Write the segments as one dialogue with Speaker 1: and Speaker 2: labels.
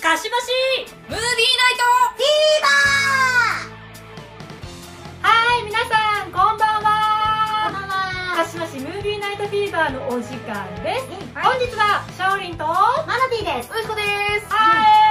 Speaker 1: かしばし
Speaker 2: ムービーナイ
Speaker 3: はい皆さんこんばんは。
Speaker 1: こんばんは。
Speaker 3: 鹿島市ムービーナイトフィーバーのお時間です、
Speaker 1: うん
Speaker 3: 本日はシャオリンと
Speaker 1: マナティーです
Speaker 2: トよしこです
Speaker 3: はい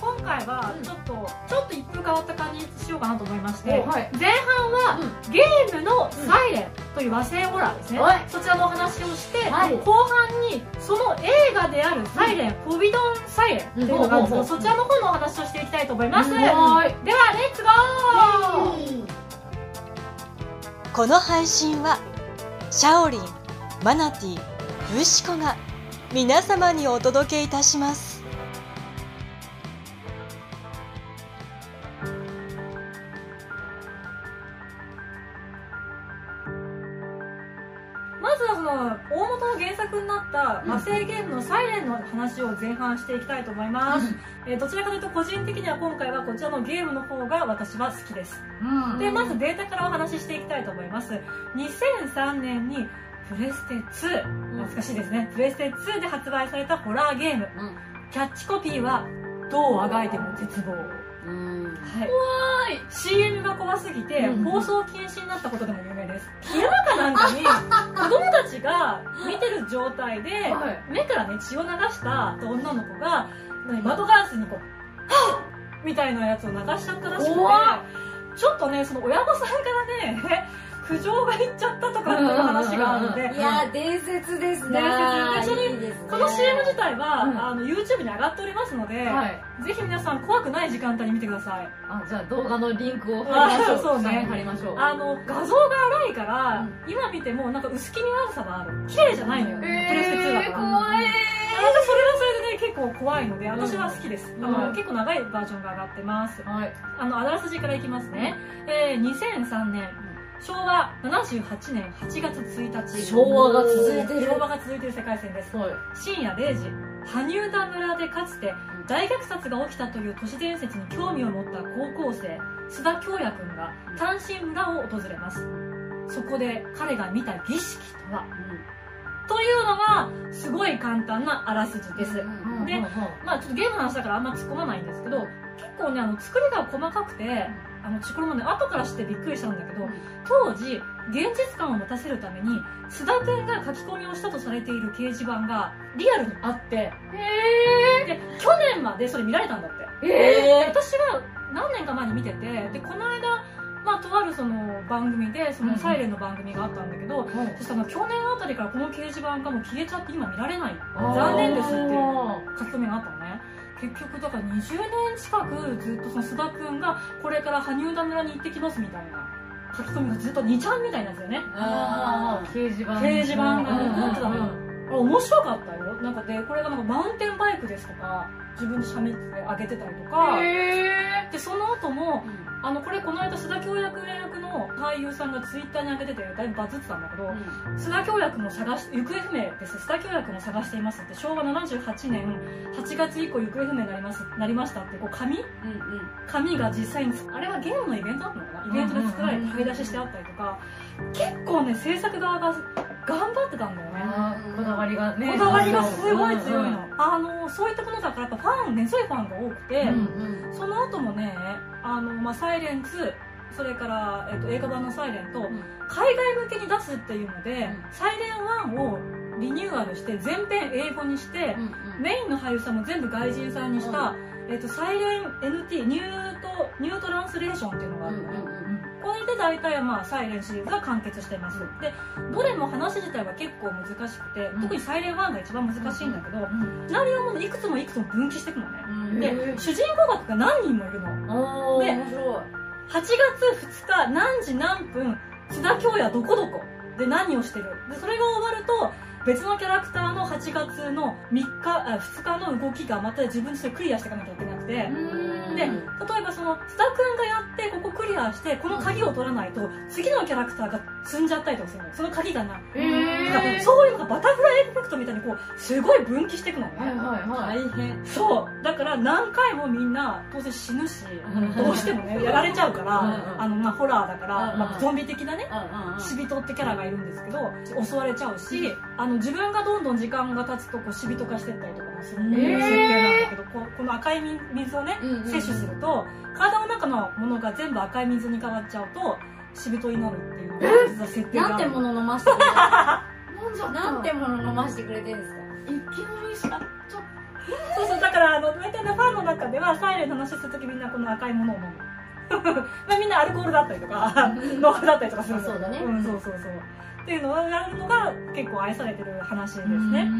Speaker 3: 今回はちょっと、ちょっと一風変わった感じにしようかなと思いまして、
Speaker 2: おはい。
Speaker 3: 前半は、ゲームのサイレンという和製ホラーですね、
Speaker 1: はい。
Speaker 3: そちらのお話をして、
Speaker 1: はい。
Speaker 3: 後半にその映画であるサイレン、フォビドンサイレンっていうのがあるんそちらの方のお話をしていきたいと思います、
Speaker 2: うん。はい。
Speaker 3: ではレッツゴー!
Speaker 4: この配信はシャオリン、マナティ、ウシコが皆様にお届けいたします
Speaker 3: なった和製ゲームのサイレンの話を前半していきたいと思います、えーどちらかというと個人的には今回はこちらのゲームの方が私は好きです。
Speaker 2: うん。
Speaker 3: でまずデータからお話ししていきたいと思います。2003年にプレステ2懐かしいですね。プレステ2で発売されたホラーゲーム。キャッチコピーは「どうあがいても絶望」
Speaker 1: うん
Speaker 3: はい
Speaker 2: 怖い。
Speaker 3: CM が怖すぎて
Speaker 2: うん。
Speaker 3: 放送禁止になったことでも有名です。昼間かなんかに 子供たちが見てる状態で
Speaker 2: はい。
Speaker 3: 目からね血を流した女の子が何窓ガラスにこう「はっ!」みたいなやつを流しちゃったらしくてちょっとねその親御さんからね 苦情がいっちゃったとかっていう話があるので
Speaker 1: いや伝説ですね。
Speaker 3: 伝説。で
Speaker 1: ね。
Speaker 3: この CM 自体は、
Speaker 2: うん。
Speaker 3: あの YouTube に上がっておりますので、
Speaker 2: はい。
Speaker 3: ぜひ皆さん怖くない時間帯に見てください。
Speaker 2: あじゃあ動画のリンクを貼りましょう。
Speaker 3: あ そうね。
Speaker 2: 貼りましょう。
Speaker 3: あの画像が荒いから、今見てもなんか薄気味悪さがある。綺麗じゃないのよ、プレステ2だから、
Speaker 2: えー、怖い。
Speaker 3: 私それはそれでね結構怖いので私は好きです、
Speaker 2: うん。
Speaker 3: あの
Speaker 2: うん
Speaker 3: 結構長いバージョンが上がってます。
Speaker 2: はい。
Speaker 3: あのあらすじからいきますね、えー、2003年昭和78年8月1日。
Speaker 1: 昭和が続いてる。
Speaker 3: 昭和が続いてる世界線です。
Speaker 2: はい。
Speaker 3: 深夜0時。羽生田村でかつて大虐殺が起きたという都市伝説に興味を持った高校生須田京也君が単身村を訪れます。そこで彼が見た儀式とは？というのがすごい簡単なあらすじです、でまあちょっとゲームの話だからあんま突っ込まないんですけど結構ねあの作りが細かくてあのこれもね後から知ってびっくりしたんだけど当時現実感を持たせるために須田君が書き込みをしたとされている掲示板がリアルにあって
Speaker 2: へ
Speaker 3: で去年までそれ見られたんだって。
Speaker 2: えへ
Speaker 3: で私は何年か前に見ててでこの間まあとあるその番組でそのサイレンの番組があったんだけど、そしたら去年あたりからこの掲示板がもう消えちゃって今見られない。残念ですっていう書き込みがあったのね結局だから20年近くずっとその須田君がこれから羽生田村に行ってきますみたいな書き込みがずっと2ちゃんみたいなやつだよね。
Speaker 2: ああ掲示板。
Speaker 3: 掲示板が残ってたのよ
Speaker 2: うん。
Speaker 3: あ面白かったよ。なんかでこれがなんかマウンテンバイクですとか自分で喋ってあげてたりとか。
Speaker 2: へ
Speaker 3: でその後もあのこれこの間須田京也君役の俳優さんがツイッターに上げててだいぶバズってたんだけど、須田京也君を探し行方不明です。須田京也君を探していますって昭和78年8月以降行方不明になりますなりましたってこう紙？紙が実際にあれはゲームのイベントだったのかな？イベントで作られて買い出ししてあったりとか結構ね制作側が頑張ってたんだよね。
Speaker 2: こだわりがね。
Speaker 3: こだわりがすごい強いの、
Speaker 2: うん。
Speaker 3: あのそういったものだからやっぱファン根強いファンが多くて、
Speaker 2: うん
Speaker 3: その後もねあの、まあ、サイレン2それから、えっと、映画版のサイレンと、海外向けに出すっていうので、
Speaker 2: うん。
Speaker 3: サイレン1をリニューアルして全編英語にして、メインの俳優さんも全部外人さんにした、えっと、サイレン NT ニュートニュートランスレーションっていうのがあるのね、これで大体まあサイレンシリーズが完結しています。でどれも話自体は結構難しくて、
Speaker 2: うん。
Speaker 3: 特にサイレン1が一番難しいんだけど、
Speaker 2: うん。
Speaker 3: シナリオもねいくつもいくつも分岐していくのね、
Speaker 2: うん。
Speaker 3: で主人公枠が何人もいるの。で
Speaker 1: おー面白い。
Speaker 3: 8月2日何時何分津田京也どこどこ。で何をしてる。でそれが終わると別のキャラクターの8月の3日あ2日の動きがまた自分でクリアしていかなきゃいけなくて、で例えばその津田君がやってここクリアしてこの鍵を取らないと次のキャラクターが積んじゃったりとかするの。その鍵がな
Speaker 2: へ
Speaker 3: だからそういうのがバタフライエフェクトみたいにこうすごい分岐していくの。ね、
Speaker 1: はいはいはい。
Speaker 2: 大変。
Speaker 3: そう。だから何回もみんな当然死ぬし
Speaker 2: うん。
Speaker 3: どうしてもね やられちゃうから、
Speaker 2: うん
Speaker 3: あのまあ、ホラーだから、
Speaker 2: うん
Speaker 3: まあ、ゾンビ的なね死人ってキャラがいるんですけど襲われちゃうしあの自分がどんどん時間が経つとこう死人化してったりとかもするっていう設定なんだけど、こうこの赤い水をね
Speaker 1: うんうんうん。
Speaker 3: 摂取すると体の中のものが全部赤い水に変わっちゃうと死人になるっていうのが実は設定が
Speaker 1: なんてもの飲ましてくれて
Speaker 2: 飲んじゃった
Speaker 1: なんてもの飲ましてくれてるんですか？
Speaker 2: 一気飲みしちゃっ
Speaker 3: そうそうだからあの大体のファンの中ではサイレンの話するときみんなこの赤いものを飲む。まあみんなアルコールだったりとかノンアルだったりとかする
Speaker 1: そうだね。
Speaker 3: ん、そうそうそう。っていうのをやるのが結構愛されてる話ですね、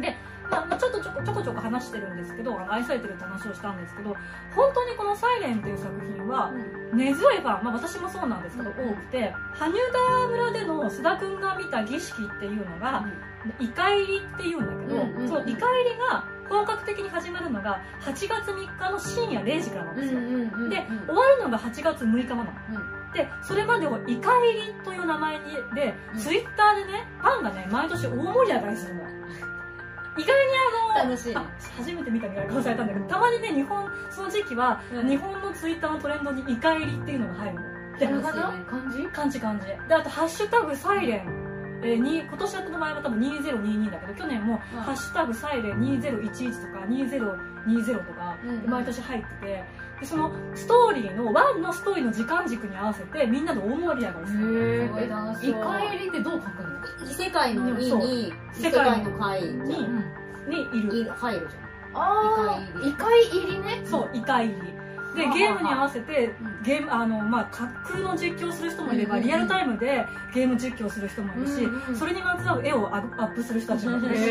Speaker 3: で、まあ、まあちょっとちょこちょこちょこ話してるんですけどあの愛されてるって話をしたんですけど本当にこの「サイレンっていう作品は根強いファン、まあ、私もそうなんですけど、多くて羽生田村での須田君が見た儀式っていうのが、イカ入りっていうんだけど、
Speaker 1: うんうんうん。
Speaker 3: そのイカ入りが本格的に始まるのが8月3日の深夜0時からなんですよ、
Speaker 1: ん
Speaker 3: で終わるのが8月6日なの、でそれまでをイカ入りという名前にで、
Speaker 1: うん。
Speaker 3: ツイッターでねファンがね毎年大盛り上がりするの意外にあの
Speaker 1: 楽しい。
Speaker 3: 初めて見たみたいな顔されたんだけどたまにね日本その時期は、
Speaker 1: うん。
Speaker 3: 日本のツイッターのトレンドにイカ入りっていうのが入るの。で
Speaker 1: 楽しいね
Speaker 2: 感じ。
Speaker 3: 感じ感じ。であと「ハッシュタグサイレン」えーに今年やった場合は多分2022だけど去年も「
Speaker 1: うん。
Speaker 3: ハッシュタグサイレン2011」とか2020とか
Speaker 1: うん。
Speaker 3: 毎年入っててでそのストーリーのワンのストーリーの時間軸に合わせてみんなで大盛り上がりする。
Speaker 2: へ
Speaker 1: すごい楽しそう。
Speaker 2: イカ入りってどう書くの？
Speaker 1: 異世界の「い」に異世
Speaker 3: 世界
Speaker 1: 界の「会」
Speaker 3: ににいる。
Speaker 1: 入るじ
Speaker 2: あ
Speaker 1: イカ入り。
Speaker 2: イカ入りね。
Speaker 3: そうイカ入りでゲームに合わせてゲームあの、まあ、架空の実況する人もいれば、リアルタイムでゲーム実況する人もいるし、それにまつわる絵をアップする人たちもいるし、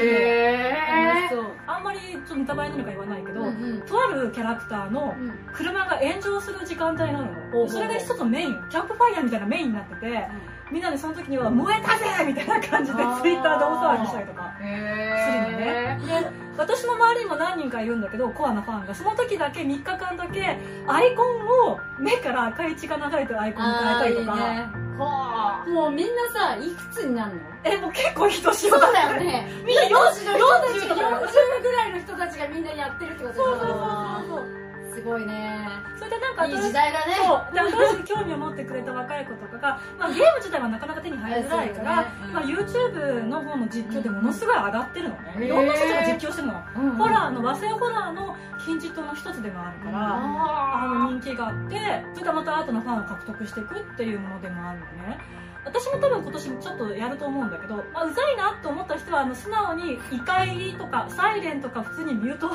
Speaker 3: あんまりちょっとネタバレなのか言わないけど、とあるキャラクターの
Speaker 1: うん。
Speaker 3: 車が炎上する時間帯がある
Speaker 1: ほうほう
Speaker 3: のそれが一つのメインキャンプファイヤーみたいなメインになっててみんなでその時には「燃えたぜ!」みたいな感じでツイッターで大騒ぎしたりとか
Speaker 2: え
Speaker 3: するのね。で私の周りにも何人かいるんだけどコアなファンが。その時だけ3日間だけアイコンを目から赤い血が流れてるアイコンに変えたりとか。
Speaker 1: ね。
Speaker 2: は
Speaker 1: もうみんなさいくつになるの？
Speaker 3: えもう結構人知
Speaker 1: そう
Speaker 3: ら
Speaker 1: だよね。
Speaker 3: みんな40
Speaker 1: 40
Speaker 3: 40とか。
Speaker 1: 40ぐらいの人たちがみんなやってるってこと
Speaker 3: そうそうそうそう
Speaker 1: すごいね。
Speaker 3: それでなんか
Speaker 1: いい時代だね。
Speaker 3: そう。で新しく興味を持ってくれた若い子とかが、まあ、ゲーム自体はなかなか手に入りづらいから、
Speaker 1: ね。うん。
Speaker 3: まあ、YouTube の方の実況でものすごい上がってるのね、
Speaker 2: うん。
Speaker 3: いろんな人が実況してるの、
Speaker 2: うん
Speaker 3: ホラーの和製ホラーの金字塔の一つでもあるから、あの人気があってそれからまた後のファンを獲得していくっていうものでもあるのね私も多分今年ちょっとやると思うんだけど、まあ、うざいなって思った人はあの素直に「イカ入り」とか「サイレン」とか普通にミュート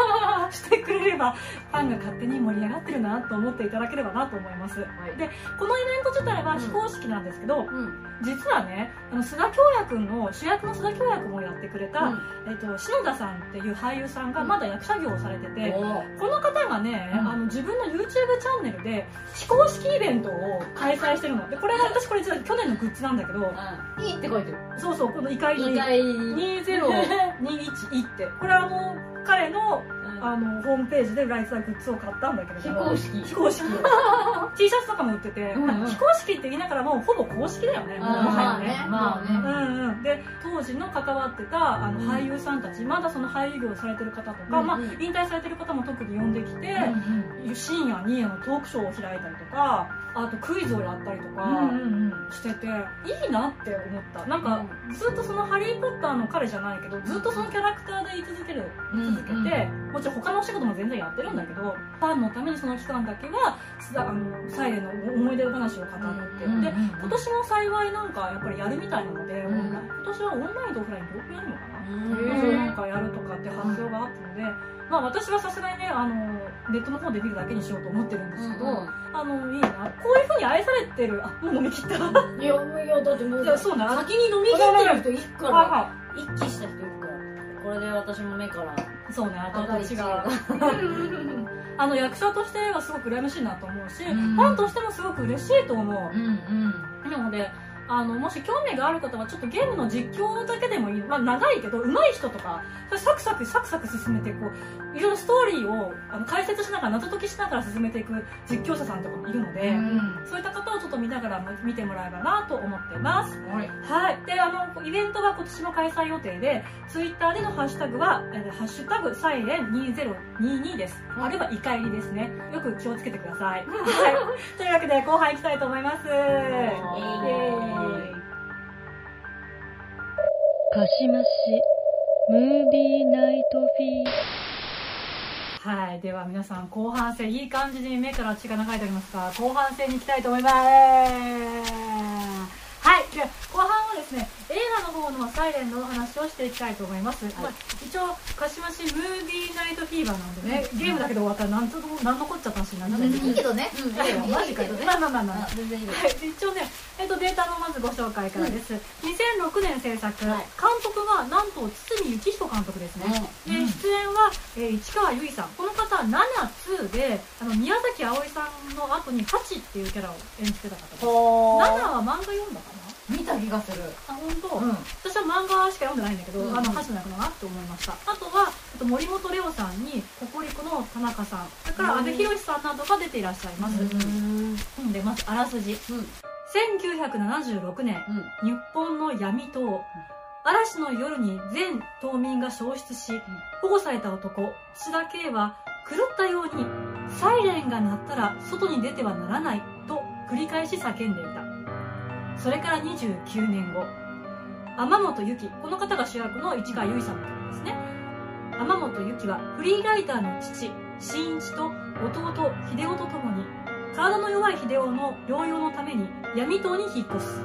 Speaker 3: してくれればファンが勝手に盛り上がってるなと思っていただければなと思います。でこのイベント自体は非公式なんですけど、
Speaker 1: うん。
Speaker 3: 実はねあの須田恭也君の主役の須田恭也君をやってくれた、えっと、篠田さんっていう俳優さんがまだ役者業をされてて、この方がね、
Speaker 2: うん。
Speaker 3: あの自分の YouTube チャンネルで非公式イベントを開催してるの。でこれが私これ実は去年のグッズなんだけど
Speaker 1: いいって書いてる。
Speaker 3: そうそうこの「怒り
Speaker 1: 意外に
Speaker 3: 2021」って。これあの彼のあのホームページでライツアグッズを買ったんだけれども。
Speaker 2: 非公式。
Speaker 3: 非公式。T シャツとかも売ってて、
Speaker 1: うんうん。
Speaker 3: 非公式って言いながらもうほぼ公式だよねもはやね。
Speaker 2: まあね
Speaker 3: うんうん、で当時の関わってたあの俳優さんたち、まだその俳優業をされてる方とか、
Speaker 1: うんうん。
Speaker 3: まあ、引退されてる方も特に呼んできて、
Speaker 2: うん。
Speaker 3: 深夜にあのトークショーを開いたりとかあとクイズをやったりとかしてて、いいなって思った。なんか、ずっとその「ハリー・ポッター」の彼じゃないけどずっとそのキャラクターで居続ける居続けて、もちろん他のお仕事も全然やってるんだけどファンのためにその期間だけはあのサイレンの思い出話を語るっていう、で今年も幸いなんかやっぱりやるみたいなので、
Speaker 1: うん。
Speaker 3: 今年はオンラインとオフライン両方やるのかな、
Speaker 1: うん
Speaker 3: なんかやるとかって発表があったので、まあ、私はさすがにねあのネットの方で見るだけにしようと思ってるんですけど、あのいいな。こういうふうに愛されてる。あもう飲み切った。
Speaker 1: いやいやだってもう
Speaker 3: いやそうな
Speaker 1: 先に飲み切ってる人いるか。ら
Speaker 3: はいは
Speaker 1: 一気した人いるか。らこれで私も目から
Speaker 3: いそうねあと
Speaker 1: 赤い血
Speaker 3: 私が
Speaker 1: が
Speaker 3: あの役者としてはすごく羨ましいなと思うし、
Speaker 2: うん。
Speaker 3: ファンとしてもすごく嬉しいと思う、
Speaker 2: うんうん。
Speaker 3: なのであのもし興味がある方はちょっとゲームの実況だけでもいい、まあ、長いけど上手い人とかサクサクサクサク進めてこういろいろストーリーをあの解説しながら謎解きしながら進めていく実況者さんとかもいるので、そういった方をちょっと見ながら見てもらえばなと思ってます
Speaker 2: はい
Speaker 3: はい。で、あの、イベントは今年も開催予定で、ツイッターでのハッシュタグは、えーハッシュタグサイレン2022です。あるいはイカ入りですね。よく気をつけてください。はい。というわけで、後半行きたいと思います。イエー
Speaker 4: かしましムービーナイトフィー
Speaker 3: はい。では皆さん、後半戦、いい感じに目から血が流れておりますが、後半戦に行きたいと思います。はい。で、後半はですね、映画の方のサイレンのお話をしていきたいと思います。まあ、一応、かしましムービーナイトフィーバーなんでね、ゲームだけで終わったらなんとも、なんのこっちゃった話になっちゃうん。です
Speaker 1: いいけどね。うん。
Speaker 3: マジかよ。まあまあまあまあ。
Speaker 1: 全然いいよ
Speaker 3: は一応ね、えっと、データのまずご紹介からです、2006年制作、
Speaker 1: はい。
Speaker 3: 監督がなんと堤幸彦監督ですね、で出演は、えー市川由衣さん。この方は「ナナ2であの宮崎あおいさんの後に「ハチ」っていうキャラを演じてた方です。
Speaker 1: ほ
Speaker 3: ナナは漫画読んだかな？
Speaker 1: 見た気がする。
Speaker 3: あ本当、
Speaker 1: うん。
Speaker 3: 私は漫画しか読んでないんだけど、
Speaker 1: うん。
Speaker 3: あのハチの役だなって思いました。あとはあと森本レオさんにココリコの田中さん。それから阿部寛さんなどが出ていらっしゃいます、うん。でまずあらすじ、
Speaker 1: うん。
Speaker 3: 1976年日本の闇島嵐の夜に全島民が消失し保護された男津田圭は狂ったようにサイレンが鳴ったら外に出てはならないと繰り返し叫んでいたそれから29年後。天本由紀この方が主役の市川由衣さんの方ですね。天本由紀はフリーライターの父真一と弟秀夫と共に体の弱い秀夫の療養のために闇島に引っ越す。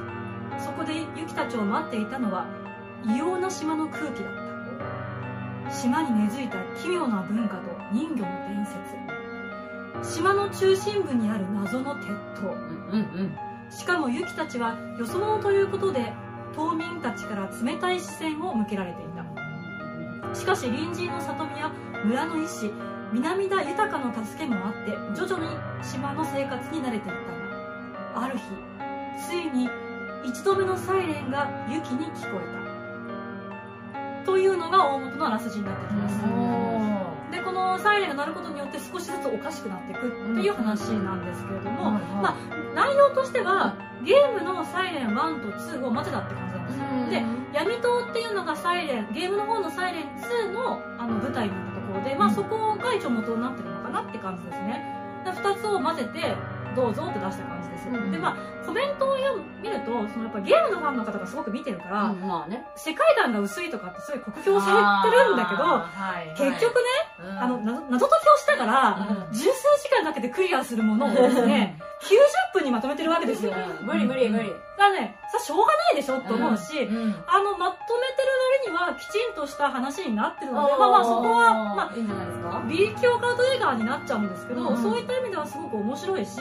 Speaker 3: そこでユキたちを待っていたのは異様な島の空気だった。島に根付いた奇妙な文化と人魚の伝説。島の中心部にある謎の鉄塔。
Speaker 1: うんうんうん。
Speaker 3: しかもユキたちはよそ者ということで島民たちから冷たい視線を向けられていた。しかし隣人の里見や村の医師南田豊の助けもあって徐々に島の生活に慣れていった。がある日ついに一度目のサイレンがユキに聞こえた。というのが大元のあらすじになってきます、このサイレンが鳴ることによって少しずつおかしくなっていくっていう話なんですけれども、まあ内容としてはゲームのサイレン1と2を混ぜたって感じなんですよ、で闇島っていうのがサイレンゲームの方のサイレン2のあの舞台になったところで、まあ、そこが一応元になってるのかなって感じですね。で2つを混ぜてどうぞって出した感じです、
Speaker 1: うん。
Speaker 3: でまあコメントを読む見るとそのやっぱゲームのファンの方がすごく見てるから、
Speaker 1: まあね。
Speaker 3: 世界観が薄いとかってすごい酷評されてるんだけど結局ね、あの謎謎解きをしたから、十数時間かけてクリアするものをですね90分にまとめてるわけですよ、
Speaker 1: 無理無理無理。
Speaker 3: だねさしょうがないでしょと思うし、
Speaker 1: うん。
Speaker 3: あのまとめてる割にはきちんとした話になってるのでまあまあそこはまあ
Speaker 1: いいんじゃないですか
Speaker 3: ？B 級カード映画になっちゃうんですけど、
Speaker 1: うん
Speaker 3: そういった意味ではすごく面白いし、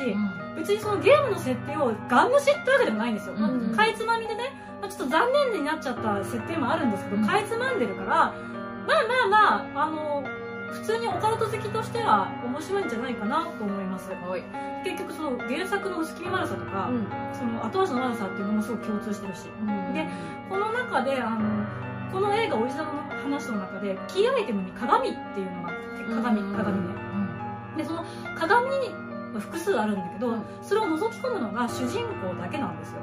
Speaker 3: 別にそのゲームの設定をガン無視ってわけでもないんですよ、
Speaker 1: うんうん。
Speaker 3: かいつまみでね、まあ、ちょっと残念になっちゃった設定もあるんですけど、
Speaker 1: うん。
Speaker 3: かいつまんでるからまあまあまああの普通にオカルト好きとしては面白いんじゃないかなと思います。
Speaker 1: はい。
Speaker 3: 結局その原作の薄気味悪さとか、その後味の悪さっていうのもすごく共通してるし。でこの中であのこの映画オリジナルの話の中でキーアイテムに鏡っていうのがあって鏡
Speaker 1: うん。
Speaker 3: 鏡ね。でその鏡は複数あるんだけど、
Speaker 1: うん。
Speaker 3: それを覗き込むのが主人公だけなんですよ。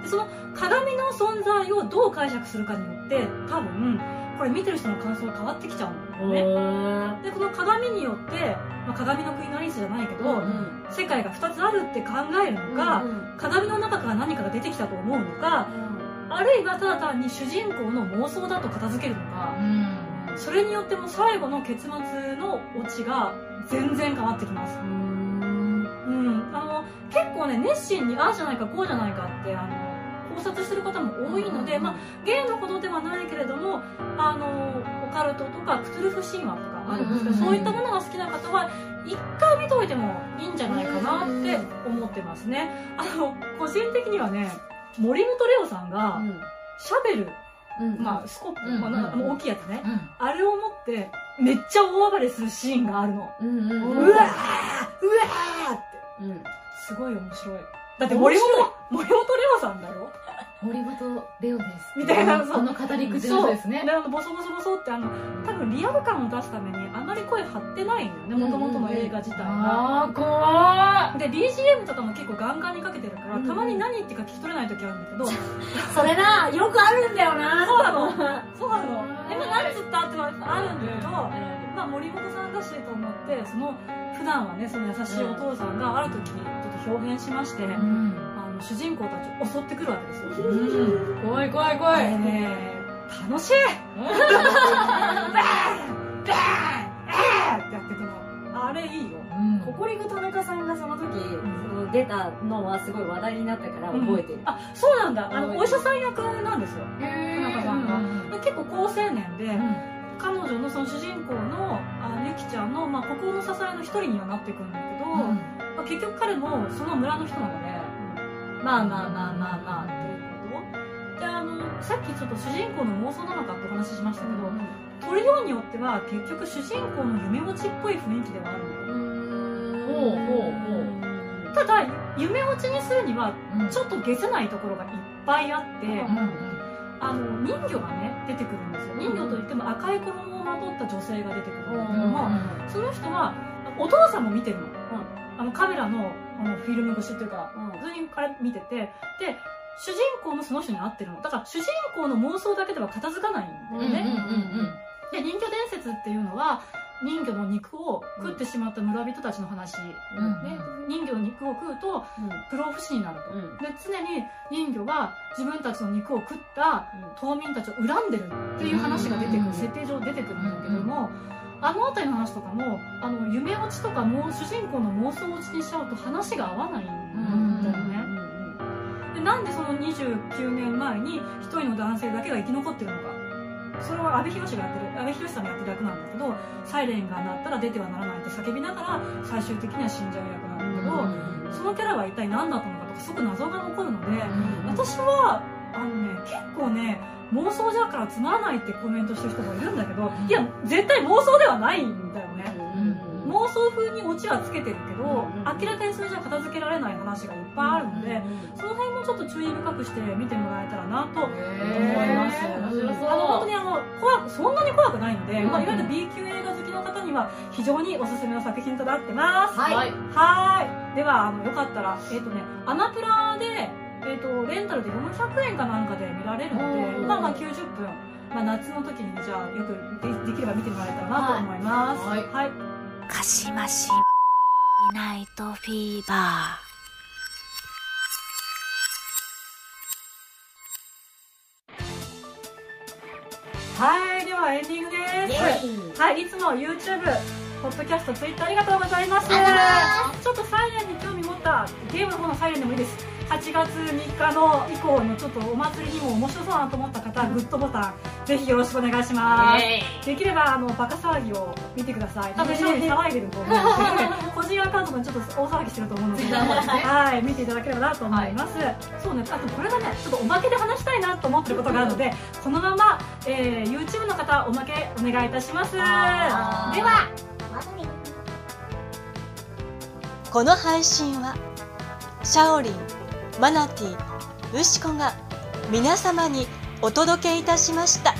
Speaker 3: でその鏡の存在をどう解釈するかによって多分これ見てる人の感想が変わってきちゃうんだよね。でこの鏡によって、まあ、鏡の国のアリスじゃないけど、世界が2つあるって考えるのか、鏡の中から何かが出てきたと思うのかあるいはただ単に主人公の妄想だと片付けるのか、それによっても最後の結末のオチが全然変わってきます。うん、あの結構ね熱心にああじゃないかこうじゃないかってあの考察してる方も多いので、まあ、ゲームほどではないけれどもあのオカルトとかクトゥルフ神話とかあるんですけど、
Speaker 1: うんうんうん。
Speaker 3: そういったものが好きな方は一回見といてもいいんじゃないかなって思ってますね。あの個人的にはね森本レオさんがシャベル、まあ、スコップ、
Speaker 1: うん
Speaker 3: まあなあの大きいやつね、
Speaker 1: う
Speaker 3: あれを持ってめっちゃ大暴れするシーンがあるの。
Speaker 1: んうん
Speaker 3: うわーうわーって。
Speaker 1: うん。
Speaker 3: すごい面白い。だって森本、森本レオさんだよ。
Speaker 2: 森本レオです。
Speaker 3: みたいなそ
Speaker 2: の語り口の人ですね。
Speaker 3: であのボソボソボソってあの多分リアル感を出すためにあんまり声張ってないんだよねもともとの映画自体が。
Speaker 2: あー、怖
Speaker 3: で BGM とかも結構ガンガンにかけてるから、
Speaker 2: うん
Speaker 3: たまに何言ってるか聞き取れない時あるんだけど、
Speaker 1: それなよくあるんだよな。
Speaker 3: そうなの。そうなの。今何つったってあるんだけど、まあ、森本さんだしと思ってその普段はねその優しいお父さんがある時ちょっと表変しまして、
Speaker 2: うん。
Speaker 3: あの主人公たちを襲ってくるわけですよ、
Speaker 2: うん。怖い怖い怖い。
Speaker 3: ね楽しい。バーンバーンバーンってやっててもあれいいよ。
Speaker 2: うん。
Speaker 1: ココリコ田中さんがその時、その出たのはすごい話題になったから覚えてる、
Speaker 3: あそうなんだ。あの
Speaker 1: うん。
Speaker 3: お医者さん役なんですよ。
Speaker 2: へ
Speaker 3: 田中さんが。
Speaker 2: うん
Speaker 3: で結構高青年で、
Speaker 2: うん。
Speaker 3: 彼女のその主人公のあゆきちゃんの、まあ、心の支えの一人にはなっていくんだけど、まあ、結局彼もその村の人なので、まあまあまあまあまあっていうこと？であのさっきちょっと主人公の妄想なのかってお話ししましたけど、取るようによっては結局主人公の夢落ちっぽい雰囲気ではあるの。よ
Speaker 2: ほうほうほう
Speaker 3: ただ夢落ちにするには
Speaker 2: うん。
Speaker 3: ちょっと下せないところがいっぱいあって、
Speaker 2: うん
Speaker 3: あの人魚がね出てくるんですよ。人魚といっても赤い衣をまとった女性が出てくるんだけども、その人はお父さんも見てるの,、あのカメラのあのフィルム越しっていうか
Speaker 1: うん。
Speaker 3: 普通にから見ててで主人公もその人に会ってるの。だから主人公の妄想だけでは片付かないんだよね、で人魚伝説っていうのは人魚の肉を食ってしまった村人たちの話、
Speaker 2: うん
Speaker 3: ね、人魚の肉を食うと不老不死になると、
Speaker 1: うん。
Speaker 3: で常に人魚は自分たちの肉を食った島民たちを恨んでるっていう話が出てく
Speaker 2: うん
Speaker 3: る設定上出てくるんだけどもあの辺りの話とかもあの夢落ちとかもう主人公の妄想落ちにしちゃうと話が合わないんだよね。でなんでその29年前に一人の男性だけが生き残ってるのか。それは阿部寛がやってる阿部寛さんがやってる役なんだけどサイレンが鳴ったら出てはならないって叫びながら最終的には死んじゃう役なんだけど、そのキャラは一体何だったのかとかすごく謎が残るので、私はあのね結構ね妄想じゃからつまらないってコメントしてる人もいるんだけど、いや絶対妄想ではないんだよね、妄想風にオチはつけてるけど、
Speaker 1: うん。
Speaker 3: 明らかにそれじゃ片付けられない話がいっぱいあるので、その辺もちょっと注意深くして見てもらえたらなと思います。あの本当にあの怖くそんなに怖くないので、
Speaker 2: うん。
Speaker 3: まあ、いわゆる B 級映画好きの方には非常におすすめの作品となってます。
Speaker 2: はい。
Speaker 3: はーい。では、あの、よかったら、えっ、とね、アマプラで、えっ、と、レンタルで400円かなんかで見られるので、
Speaker 2: うん
Speaker 3: まあまあ90分、まあ夏の時にね、じゃあ、よくでできれば見てもらえたらなと思います。
Speaker 2: はい
Speaker 3: はい。
Speaker 5: かしましナイトフィーバー
Speaker 3: はい、ではエンディングです。はい、いつも YouTube、ポッドキャスト、Twitter ありがとうございます。ちょっとサイレンに興味持ったゲームの方のサイレンでもいいです。8月3日の以降のちょっとお祭りにも面白そうだなと思った方、グッドボタン、ぜひよろしくお願いします。できればあのバカ騒ぎを見てください。多分勝利騒いでると思うので、個人アカウントもちょっと大騒ぎしてると思うので、はい、見ていただければなと思います。そうね、あとこれがね、ちょっとおまけで話したいなと思ってることがあるので、このまま、えー、YouTube の方、おまけお願いいたします。では、
Speaker 4: この配信はシャオリンマナティウシコが皆様にお届けいたしました。